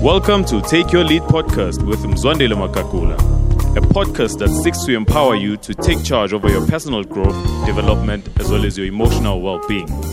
Welcome to Take Your Lead podcast with Mzwandile Makakula, a podcast that seeks to empower you to take charge over your personal growth, development, as well as your emotional well being.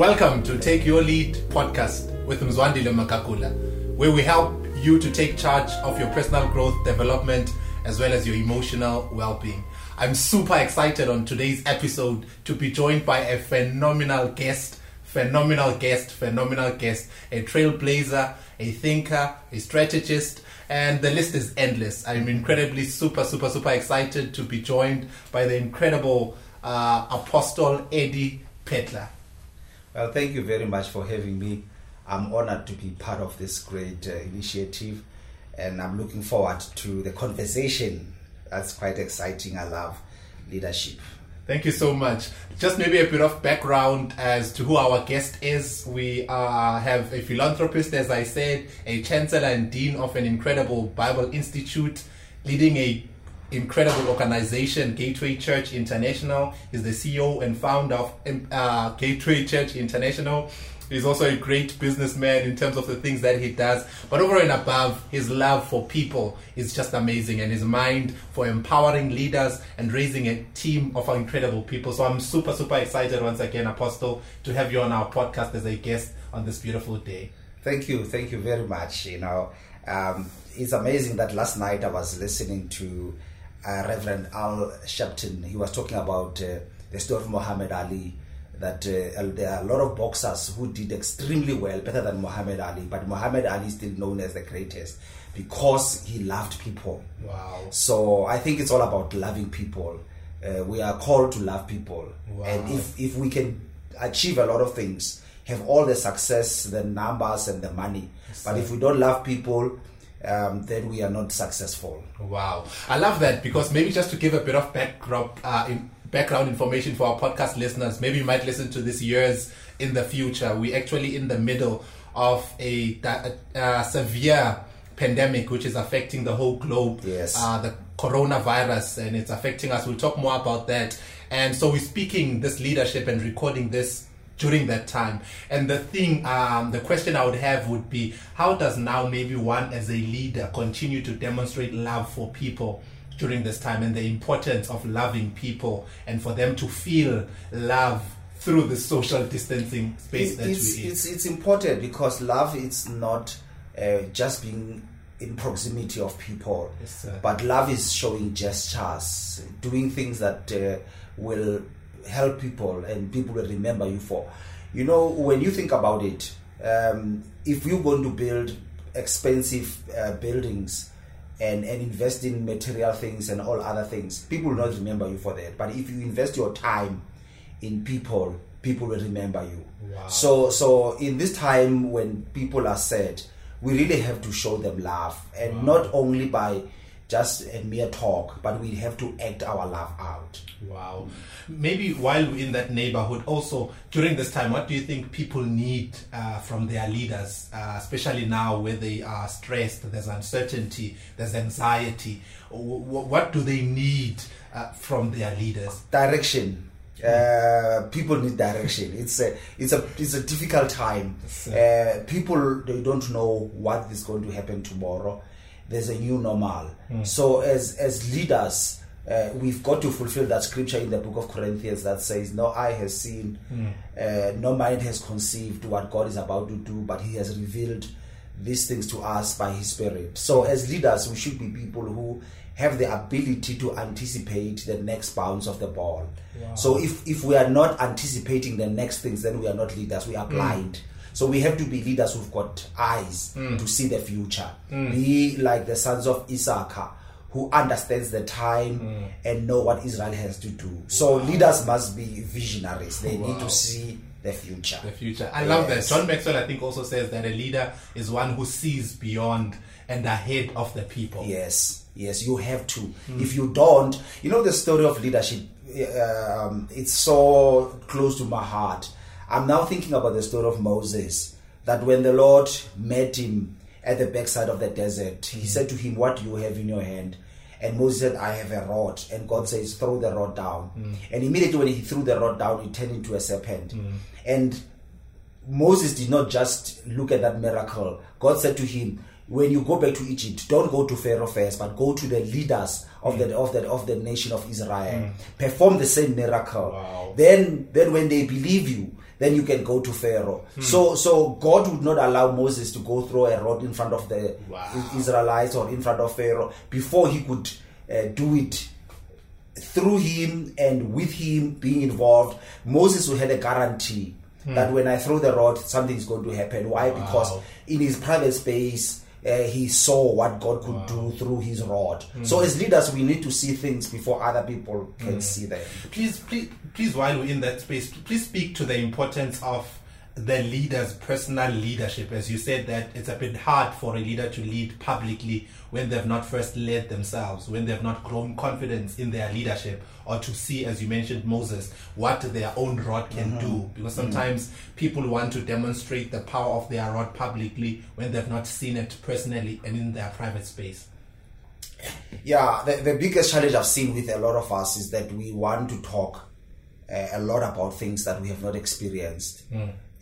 Welcome to Take Your Lead podcast with Mzwandile Makakula, where we help you to take charge of your personal growth, development, as well as your emotional well being. I'm super excited on today's episode to be joined by a phenomenal guest, phenomenal guest, phenomenal guest, a trailblazer, a thinker, a strategist, and the list is endless. I'm incredibly super, super, super excited to be joined by the incredible uh, Apostle Eddie Petler. Well, thank you very much for having me. I'm honored to be part of this great uh, initiative, and I'm looking forward to the conversation. That's quite exciting. I love leadership. Thank you so much. Just maybe a bit of background as to who our guest is. We uh, have a philanthropist, as I said, a chancellor and dean of an incredible Bible Institute, leading a incredible organization, Gateway Church International. He's the CEO and founder of uh, Gateway Church International. He's also a great businessman in terms of the things that he does. But over and above, his love for people is just amazing and his mind for empowering leaders and raising a team of incredible people. So I'm super, super excited once again, Apostle, to have you on our podcast as a guest on this beautiful day. Thank you. Thank you very much. You know, um, it's amazing that last night I was listening to uh, Reverend Al Sharpton. He was talking about uh, the story of Muhammad Ali. That uh, there are a lot of boxers who did extremely well, better than Muhammad Ali, but Muhammad Ali is still known as the greatest because he loved people. Wow. So I think it's all about loving people. Uh, we are called to love people, Wow. and if if we can achieve a lot of things, have all the success, the numbers, and the money, but if we don't love people, um, then we are not successful. Wow, I love that because maybe just to give a bit of background, uh, in, background information for our podcast listeners, maybe you might listen to this years in the future. We're actually in the middle of a, uh, severe pandemic which is affecting the whole globe. Yes. Uh, the coronavirus, and it's affecting us. We'll talk more about that. And so we're speaking this leadership and recording this during that time. And the thing, um, the question I would have would be, how does now maybe one as a leader continue to demonstrate love for people during this time and the importance of loving people and for them to feel love through the social distancing space that it's, we in? it's it's important because love is not uh, just being in proximity of people, Yes, but love is showing gestures, doing things that uh, will help people and people will remember you for. You know, when you think about it, um, if you're going to build expensive uh, buildings and, and invest in material things and all other things, people will not remember you for that. But if you invest your time in people, people will remember you. Wow. So, so in this time when people are sad, we really have to show them love, and not only by just a mere talk, but we have to act our love out. Wow. Maybe while we're in that neighborhood, also during this time, what do you think people need uh, from their leaders, uh, especially now where they are stressed, there's uncertainty, there's anxiety? W- w- what do they need uh, from their leaders? Direction. Uh, people need direction. It's a it's a it's a difficult time. Uh, people they don't know what is going to happen tomorrow. There's a new normal. So as as leaders, uh, we've got to fulfill that scripture in the book of Corinthians that says, "No eye has seen, uh, no mind has conceived what God is about to do, but He has revealed these things to us by His Spirit." So as leaders, we should be people who have the ability to anticipate the next bounce of the ball. So if if we are not anticipating the next things, then we are not leaders. We are blind. So we have to be leaders who've got eyes mm. to see the future. Mm. Be like the sons of Issachar, who understands the time mm. and know what Israel has to do. So leaders must be visionaries. They need to see the future. The future. I love Yes. that. John Maxwell, I think, also says that a leader is one who sees beyond and ahead of the people. Yes, yes, you have to. If you don't, you know the story of leadership. Eh, um, it's so close to my heart. I'm now thinking about the story of Moses. That when the Lord met him at the backside of the desert, He said to him, "What do you have in your hand?" And Moses said, "I have a rod." And God says, "Throw the rod down." Mm. And immediately when he threw the rod down, it turned into a serpent. Mm. And Moses did not just look at that miracle. God said to him, "When you go back to Egypt, don't go to Pharaoh first, but go to the leaders of the of the of the nation of Israel. Mm. Perform the same miracle. Wow. Then, then when they believe you, then you can go to Pharaoh. So, so God would not allow Moses to go throw a rod in front of the Wow. Israelites or in front of Pharaoh before he could uh, do it through him and with him being involved, Moses will had a guarantee that when I throw the rod, something is going to happen. Why? Because in his private space, uh, he saw what God could do through his rod. So, as leaders, we need to see things before other people can see them. Please, please, please, while we're in that space, please speak to the importance of the leader's personal leadership. As you said, that it's a bit hard for a leader to lead publicly when they've not first led themselves, when they've not grown confidence in their leadership, or to see, as you mentioned, Moses, what their own rod can do. Because sometimes people want to demonstrate the power of their rod publicly when they've not seen it personally and in their private space. Yeah, the, the biggest challenge I've seen with a lot of us is that we want to talk uh, a lot about things that we have not experienced.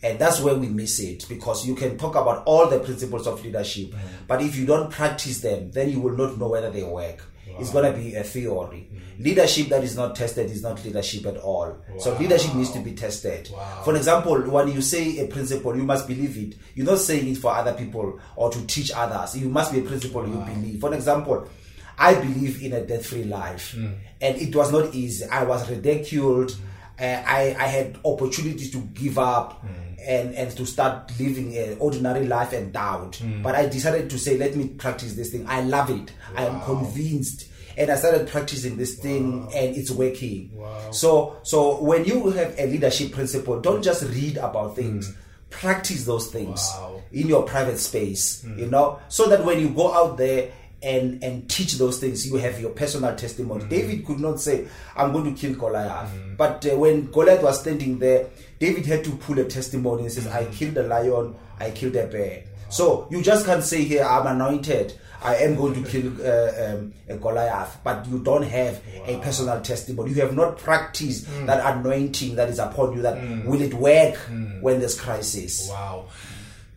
And that's where we miss it because you can talk about all the principles of leadership, mm. but if you don't practice them, then you will not know whether they work. It's going to be a theory. Mm. Leadership that is not tested is not leadership at all. So leadership needs to be tested. Wow. For example, when you say a principle, you must believe it. You're not saying it for other people or to teach others. You must be a principle you believe. For example, I believe in a death-free life, mm. and it was not easy. I was ridiculed. Uh, I, I had opportunities to give up and, and to start living an ordinary life and doubt. Hmm. But I decided to say, let me practice this thing. I love it. I am convinced. And I started practicing this thing and it's working. So so when you have a leadership principle, don't just read about things. Hmm. Practice those things Wow. in your private space, hmm. you know, so that when you go out there and and teach those things, you have your personal testimony. David could not say, "I'm going to kill Goliath," but uh, when Goliath was standing there, David had to pull a testimony and says, "I killed a lion, I killed a bear." So you just can't say here, "I'm anointed." I am going to kill uh, um, a Goliath, but you don't have a personal testimony. You have not practiced that anointing that is upon you. That will it work when there's crisis? Wow.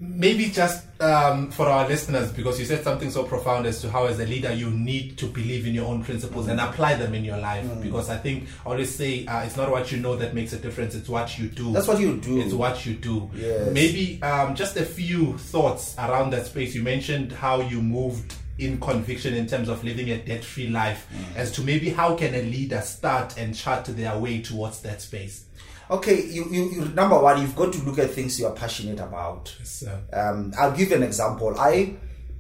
Maybe just um, for our listeners, because you said something so profound as to how, as a leader, you need to believe in your own principles and apply them in your life. Because I think I always say uh, it's not what you know that makes a difference; it's what you do. That's what you do. It's what you do. Yes. Maybe um, just a few thoughts around that space. You mentioned how you moved in conviction in terms of living a debt-free life, Mm. as to maybe how can a leader start and chart their way towards that space. Okay, you, you, you number one, you've got to look at things you are passionate about. So, Um, I'll give you an example. I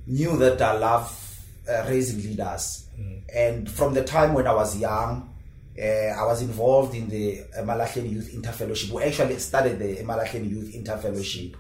knew that I love uh, raising leaders, and from the time when I was young, uh, I was involved in the Malachian Youth Interfellowship. We actually started the Malachian Youth Interfellowship,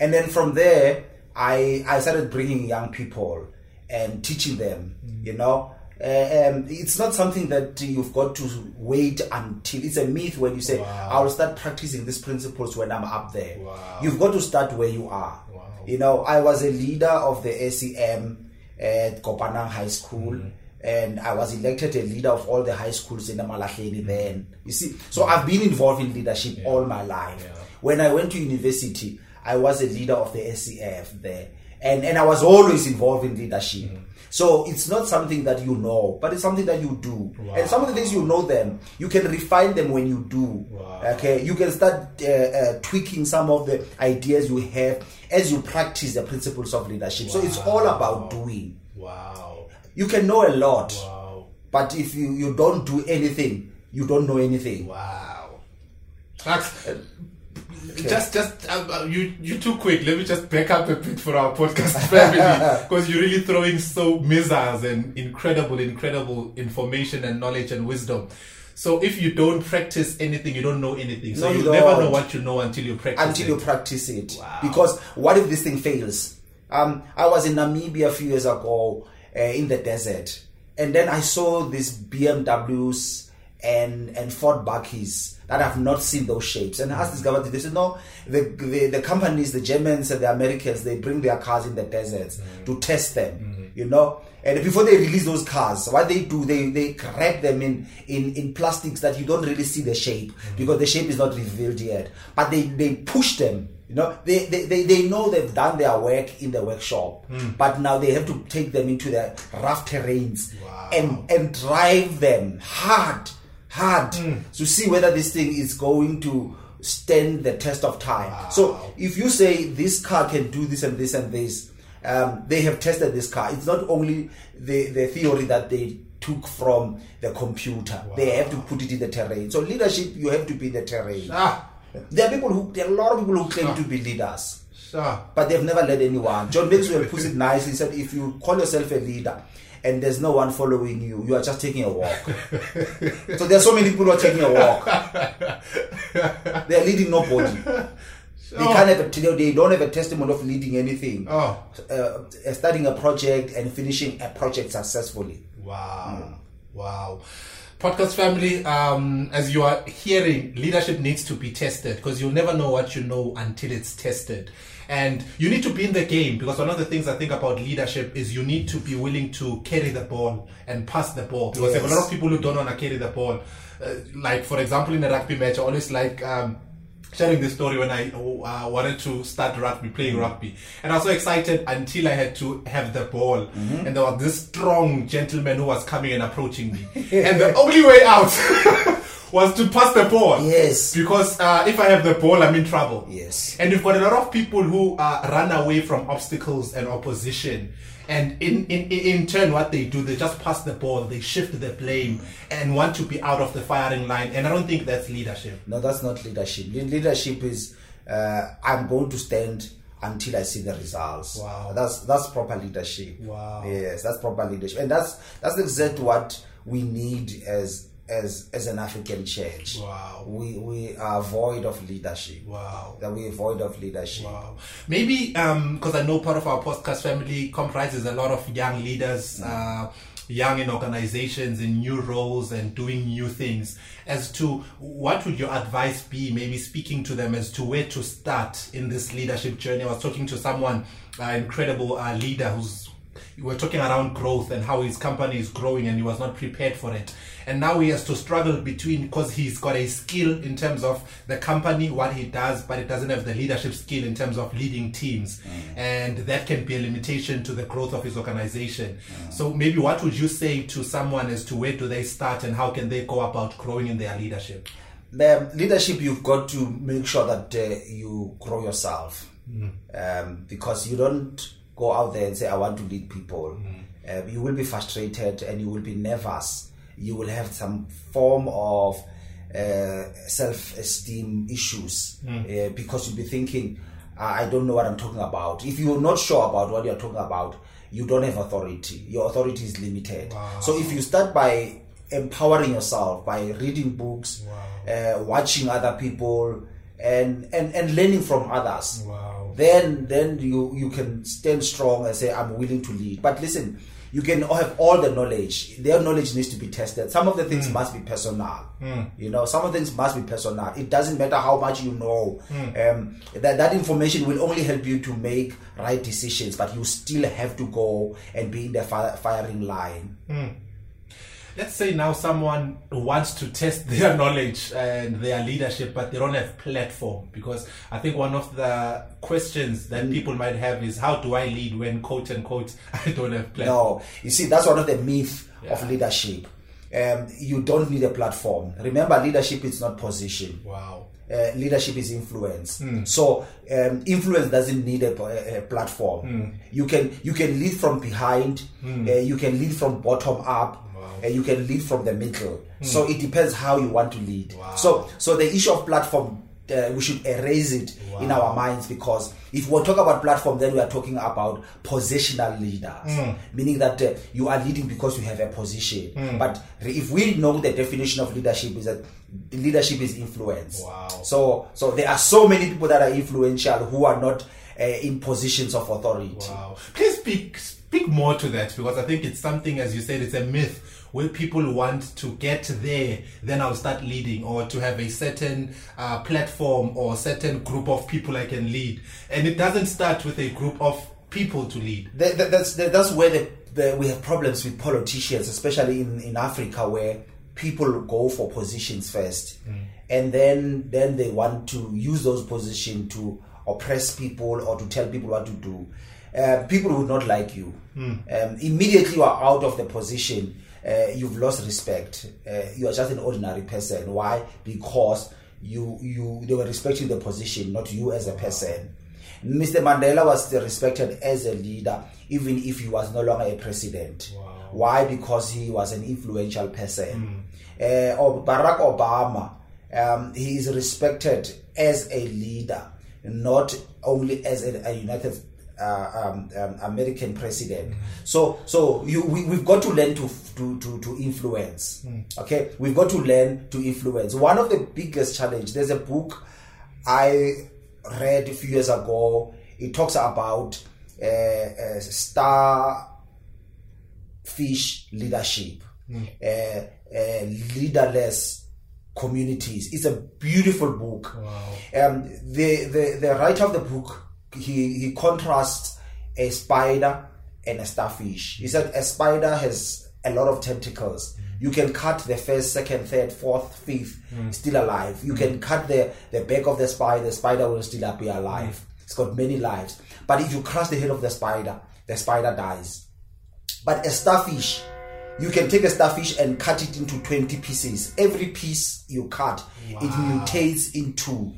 and then from there, I I started bringing young people and teaching them. You know. Uh, um, it's not something that you've got to wait until it's a myth when you say Wow. I'll start practicing these principles when I'm up there. Wow. You've got to start where you are. Wow. You know, I was a leader of the ACM at Kopanang High School. Mm-hmm. And I was elected a leader of all the high schools in the Malahleni then. You see, so I've been involved in leadership all my life. Yeah. When I went to university, I was a leader of the SCF there. And, and I was always involved in leadership. Mm-hmm. So it's not something that you know, but it's something that you do. And some of the things you know them, you can refine them when you do. Wow. Okay, you can start uh, uh, tweaking some of the ideas you have as you practice the principles of leadership. So it's all about doing. wow. You can know a lot, Wow. but if you, you don't do anything, you don't know anything. Wow. Max, just just uh, uh, you you too quick. Let me just back up a bit for our podcast family because you're really throwing so missiles and incredible, incredible information and knowledge and wisdom. So if you don't practice anything, you don't know anything. So No, you you never know what you know until you practice. until it. you practice it. Wow. Because what if this thing fails? Um, I was in Namibia a few years ago uh, in the desert, and then I saw these BMWs and and Ford Bakkies that I've not seen those shapes. And I asked this government, they said, no, the, the the companies, the Germans and the Americans, they bring their cars in the deserts mm. to test them. Mm-hmm. You know, and before they release those cars, what they do, they they wrap them in in in plastics that you don't really see the shape mm-hmm. because the shape is not revealed yet. But they they push them. You know, they, they, they, they know they've done their work in the workshop, mm. but now they have to take them into the rough terrains Wow. and and drive them hard, hard to see whether this thing is going to stand the test of time. So if you say this car can do this and this and this, um, they have tested this car. It's not only the, the theory that they took from the computer. They have to put it in the terrain. So leadership, you have to be in the terrain. Ah, There are people who, there are a lot of people who claim to be leaders sure. but they've never led anyone. John Maxwell puts it nicely. He said, if you call yourself a leader and there's no one following you, you are just taking a walk. so there are so many people who are taking a walk. They're leading nobody. They can't have a, they don't have a testimony of leading anything. Oh, Uh, starting a project and finishing a project successfully. wow. Wow. Podcast family, um, as you are hearing, leadership needs to be tested because you'll never know what you know until it's tested. And you need to be in the game because one of the things I think about leadership is you need to be willing to carry the ball and pass the ball. Because there are a lot of people who don't want to carry the ball. Uh, like, for example, in a rugby match, I always like um, sharing this story when I uh, wanted to start rugby, playing rugby. And I was so excited until I had to have the ball. Mm-hmm. And there was this strong gentleman who was coming and approaching me. and the only way out was to pass the ball. Yes. Because uh, if I have the ball, I'm in trouble. Yes. And you've got a lot of people who uh, run away from obstacles and opposition. And in, in, in turn, what they do, they just pass the ball, they shift the blame, and want to be out of the firing line. And I don't think that's leadership. No, that's not leadership. Le- Leadership is uh, I'm going to stand until I see the results. Wow. That's that's proper leadership. Wow. Yes, that's proper leadership, and that's that's exactly what we need as as as an African church. Wow. We we are void of leadership. Wow. That we are void of leadership. Wow. Maybe because I know part of our podcast family comprises a lot of young leaders, uh, young in organizations, in new roles, and doing new things. As to what would your advice be? Maybe speaking to them as to where to start in this leadership journey. I was talking to someone, an incredible uh, leader who's we were talking around growth and how his company is growing and he was not prepared for it and now he has to struggle between because he's got a skill in terms of the company what he does but it doesn't have the leadership skill in terms of leading teams. And that can be a limitation to the growth of his organization. So maybe what would you say to someone as to where do they start and how can they go about growing in their leadership? The leadership you've got to make sure that uh, you grow yourself. Um, because you don't go out there and say i want to lead people. Uh, you will be frustrated and you will be nervous you will have some form of uh, self-esteem issues uh, because you'll be thinking I don't know what I'm talking about. If you're not sure about what you're talking about, you don't have authority. Your authority is limited. So if you start by empowering yourself by reading books, uh, watching other people, and, and and learning from others, Wow. then then you you can stand strong and say I'm willing to lead. But listen, you can have all the knowledge. Their knowledge needs to be tested. Some of the things hmm. must be personal. Hmm. You know, some of the things must be personal. It doesn't matter how much you know. Hmm. Um, that that information will only help you to make right decisions, but you still have to go and be in the fi- firing line. Let's say now someone wants to test their knowledge and their leadership but they don't have platform because i think one of the questions that people might have is how do i lead when quote unquote i don't have platform No, you see, that's one of the myths Yeah. of leadership. Um, you don't need a platform. Remember, leadership is not position. wow Uh, leadership is influence. So um, influence doesn't need a, a, a platform. You can you can lead from behind. Uh, you can lead from bottom up. Uh, you can lead from the middle. So it depends how you want to lead. Wow. So so the issue of platform uh, we should erase it in our minds because if we talk about platform, then we are talking about positional leaders, meaning that uh, you are leading because you have a position. But if we know the definition of leadership is that leadership is influence. Wow. So, so there are so many people that are influential who are not uh, in positions of authority. Wow. Please speak speak more to that because I think it's something, as you said, it's a myth where people want to get there, then I'll start leading, or to have a certain uh, platform or certain group of people I can lead, and it doesn't start with a group of people to lead. That, that- that's that, that's where the, the, we have problems with politicians, especially in, in Africa, where people go for positions first, and then then they want to use those positions to oppress people or to tell people what to do. Uh, people would not like you. Um, immediately you are out of the position. Uh, you've lost respect. Uh, you are just an ordinary person. Why? Because you you they were respecting the position, not you as a person. Mr. Mandela was still respected as a leader, even if he was no longer a president. Why? Because he was an influential person. Uh, or Barack Obama, um, he is respected as a leader, not only as a, a United uh, um, um, American president. So, so you we, we've got to learn to to to, to influence. Okay, we've got to learn to influence. One of the biggest challenge. There's a book I read a few years ago. It talks about uh, uh, star fish leadership, uh, uh, leaderless communities. It's a beautiful book. Um, the, the the writer of the book he he contrasts a spider and a starfish. He said a spider has a lot of tentacles. You can cut the first, second, third, fourth, fifth, hmm. still alive. You can hmm. cut the, the back of the spider, the spider will still be alive. Hmm. It's got many lives. But if you crush the head of the spider, the spider dies. But a starfish, you can take a starfish and cut it into 20 pieces. Every piece you cut, it mutates into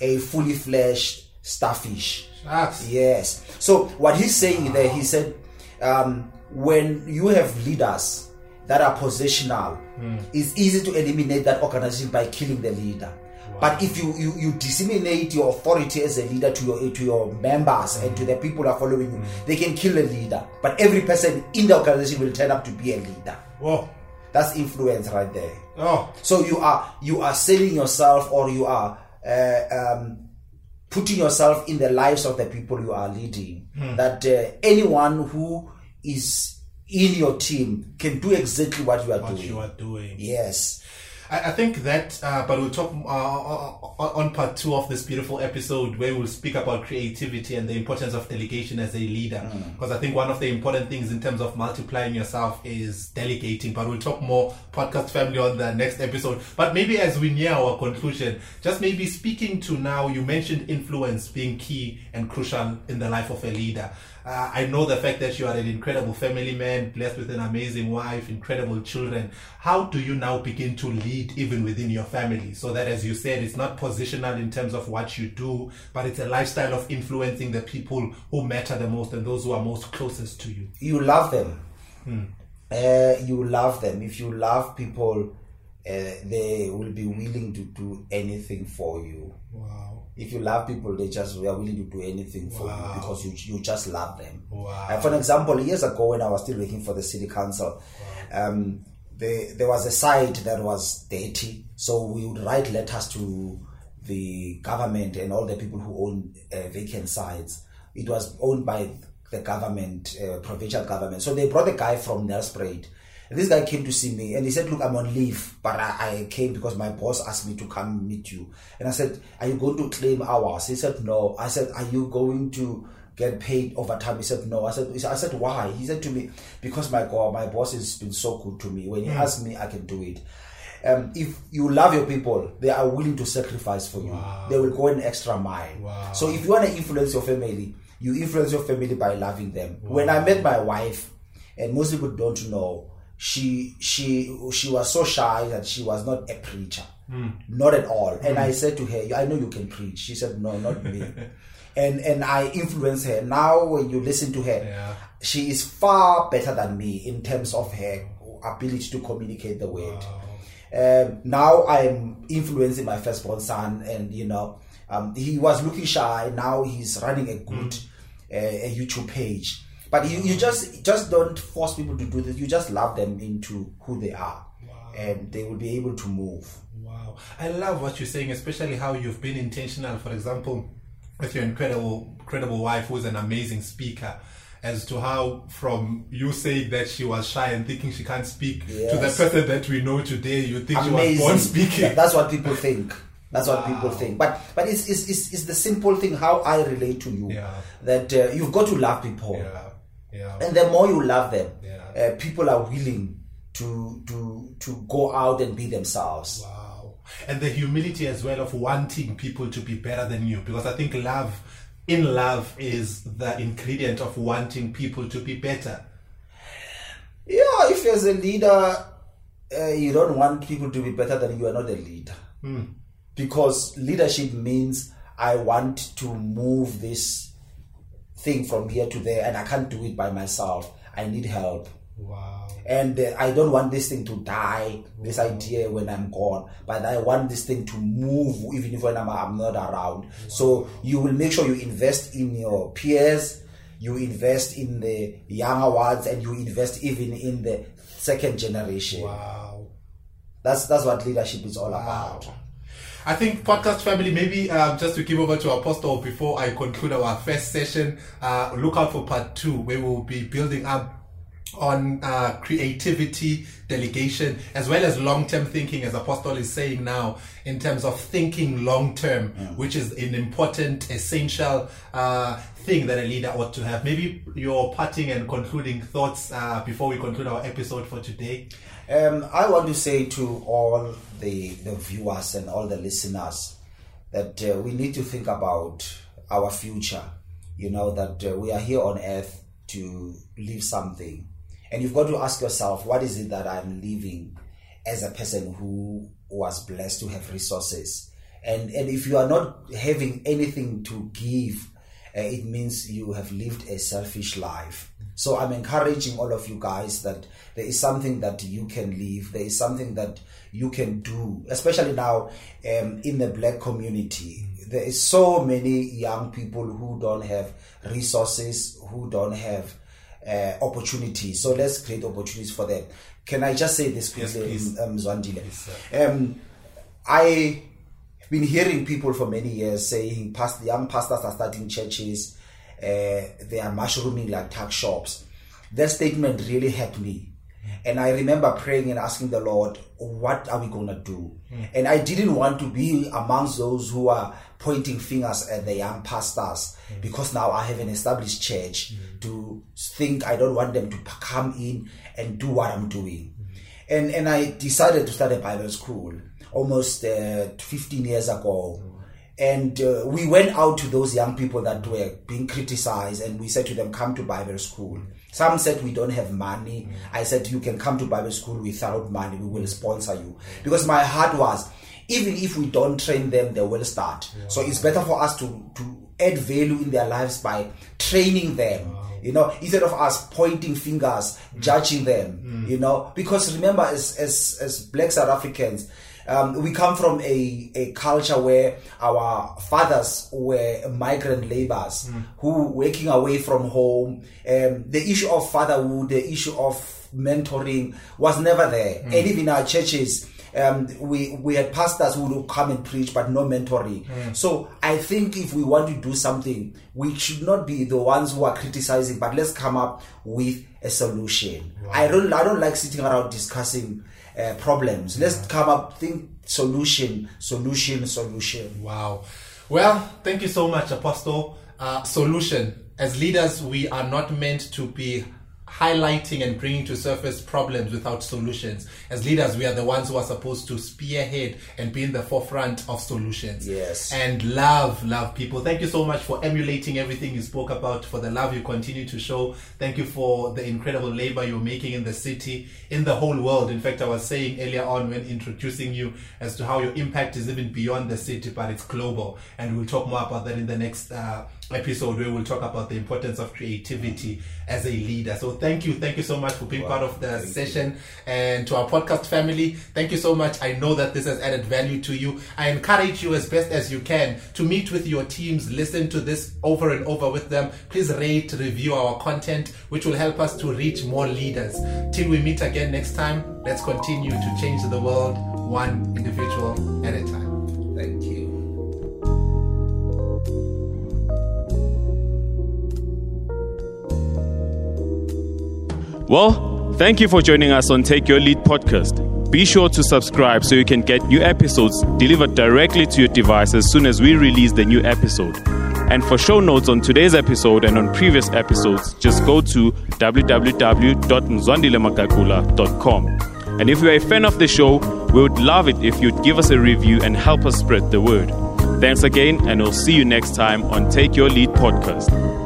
a fully fleshed starfish. Shucks. Yes. So what he's saying there, he said, um, when you have leaders that are positional, it's easy to eliminate that organization by killing the leader. But if you, you, you disseminate your authority as a leader to your to your members and to the people who are following you, they can kill a leader. But every person in the organization will turn up to be a leader. Whoa. That's influence right there. Oh. So you are you are selling yourself, or you are uh, um, putting yourself in the lives of the people you are leading. That uh, anyone who is in your team can do exactly what you are What doing. you are doing. Yes. I, I think that, uh, but we'll talk uh, on on part two of this beautiful episode where we'll speak about creativity and the importance of delegation as a leader. Because I think one of the important things in terms of multiplying yourself is delegating. But we'll talk more podcast family on the next episode. But maybe as we near our conclusion, just maybe speaking to now, you mentioned influence being key and crucial in the life of a leader. Uh, I know the fact that you are an incredible family man, blessed with an amazing wife, incredible children. How do you now begin to lead even within your family? So that, as you said, it's not positional in terms of what you do, but it's a lifestyle of influencing the people who matter the most and those who are most closest to you. You love them. Uh, you love them. If you love people, uh, they will be willing to do anything for you. Wow. If you love people, they just are willing to do anything for Wow. you because you you just love them. Wow. And for an example, years ago when I was still working for the city council, um, there, there was a site that was dirty, so we would write letters to the government and all the people who own uh, vacant sites. It was owned by the government, uh, provincial government. So they brought a guy from Nelspruit. This guy came to see me and he said, Look, I'm on leave, but I, I came because my boss asked me to come meet you. And I said, Are you going to claim hours? He said, No. I said, Are you going to get paid overtime? He said, No. I said, I said, Why? He said to me, Because my God, my boss has been so good to me. When he asks me, I can do it. Um, if you love your people, they are willing to sacrifice for you. They will go an extra mile. Wow. So if you want to influence your family, you influence your family by loving them. When I met my wife, and most people don't know, she she she was so shy that she was not a preacher, not at all. And I said to her, "I know you can preach." She said, "No, not me." and and I influenced her. Now, when you listen to her, Yeah. she is far better than me in terms of her ability to communicate the word. Um, now I'm influencing my firstborn son, and you know, um, he was looking shy. Now he's running a good uh, a YouTube page. But you, you just just don't force people to do this. You just love them into who they are, and they will be able to move. Wow. I love what you're saying, especially how you've been intentional, for example, with your incredible incredible wife who's an amazing speaker. As to how, from you saying that she was shy and thinking she can't speak, to the person that we know today, you think she was Amazing. born speaking. That- That's what people think. That's what people think. But but it's, it's, it's, it's the simple thing how I relate to you. Yeah. That uh, you've got to love people. Yeah, yeah. And the more you love them, Yeah. uh, people are willing to to to go out and be themselves. Wow. And the humility as well of wanting people to be better than you. Because I think love, in love, is the ingredient of wanting people to be better. Yeah, if as a leader, uh, you don't want people to be better than you, are not a leader. Because leadership means I want to move this thing from here to there, and I can't do it by myself. I need help. Wow. and uh, I don't want this thing to die, this idea when I'm gone, but I want this thing to move even if when I'm, I'm not around. So you will make sure you invest in your peers, you invest in the younger ones, and you invest even in the second generation. Wow. That's that's what leadership is all about. I think podcast family, maybe um, just to give over to Apostle before I conclude our first session, uh, look out for part two where we'll be building up on uh, creativity, delegation, as well as long-term thinking, as Apostle is saying now, in terms of thinking long-term, which is an important, essential uh, thing that a leader ought to have. Maybe your parting and concluding thoughts uh, before we conclude our episode for today. Um, I want to say to all the, the viewers and all the listeners that uh, we need to think about our future. You know, that uh, we are here on earth to leave something. And you've got to ask yourself, what is it that I'm leaving as a person who was blessed to have resources? And, and if you are not having anything to give, it means you have lived a selfish life. So I'm encouraging all of you guys that there is something that you can leave. There is something that you can do, especially now um, in the black community. There is so many young people who don't have resources, who don't have uh, opportunities. So let's create opportunities for them. Can I just say this Yes, quickly, please. um, Zwandile? sir. um, I been hearing people for many years saying past young pastors are starting churches, uh, they are mushrooming like tuck shops. That statement really helped me. And I remember praying and asking the Lord, what are we going to do? Hmm. And I didn't want to be amongst those who are pointing fingers at the young pastors hmm. because now I have an established church hmm. to think I don't want them to come in and do what I'm doing and and I decided to start a Bible school almost uh, 15 years ago. And uh, we went out to those young people that were being criticized, and we said to them, "Come to Bible school." Some said we don't have money. I said you can come to Bible school without money. We will sponsor you because my heart was, even if we don't train them, they will start. So it's better for us to to add value in their lives by training them you know instead of us pointing fingers judging them you know because remember as as as black south africans um, we come from a, a culture where our fathers were migrant laborers who working away from home. Um, the issue of fatherhood the issue of mentoring was never there. And even in our churches um, we we had pastors who would come and preach, but no mentoring. So I think if we want to do something, we should not be the ones who are criticizing, but let's come up with a solution. I don't I don't like sitting around discussing uh, problems. Let's come up think solution, solution, solution. Wow. Well, thank you so much, Apostle. Uh, solution. As leaders, we are not meant to be highlighting and bringing to surface problems without solutions. As leaders, we are the ones who are supposed to spearhead and be in the forefront of solutions. Yes. And love, love people. Thank you so much for emulating everything you spoke about, for the love you continue to show. Thank you for the incredible labor you're making in the city, in the whole world. In fact, I was saying earlier on when introducing you as to how your impact is even beyond the city, but it's global. And we'll talk more about that in the next uh, episode where we'll talk about the importance of creativity as a leader. So thank you. Thank you so much for being Wow, part of the session and to our podcast family. Thank you so much. I know that this has added value to you. I encourage you as best as you can to meet with your teams, listen to this over and over with them. Please rate, review our content, which will help us to reach more leaders. Till we meet again next time, let's continue to change the world one individual at a time. Well, thank you for joining us on Take Your Lead podcast. Be sure to subscribe so you can get new episodes delivered directly to your device as soon as we release the new episode. And for show notes on today's episode and on previous episodes, just go to www.mzwandilemakakula.com. And if you're a fan of the show, we would love it if you'd give us a review and help us spread the word. Thanks again, and we'll see you next time on Take Your Lead podcast.